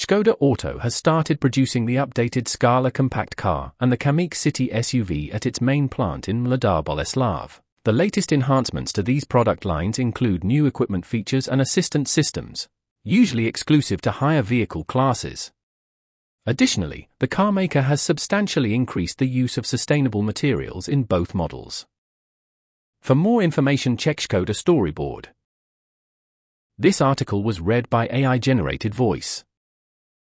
Skoda Auto has started producing the updated Scala compact car and the Kamiq City SUV at its main plant in Mladá Boleslav. The latest enhancements to these product lines include new equipment features and assistance systems, usually exclusive to higher vehicle classes. Additionally, the carmaker has substantially increased the use of sustainable materials in both models. For more information, check Skoda storyboard. This article was read by AI generated voice.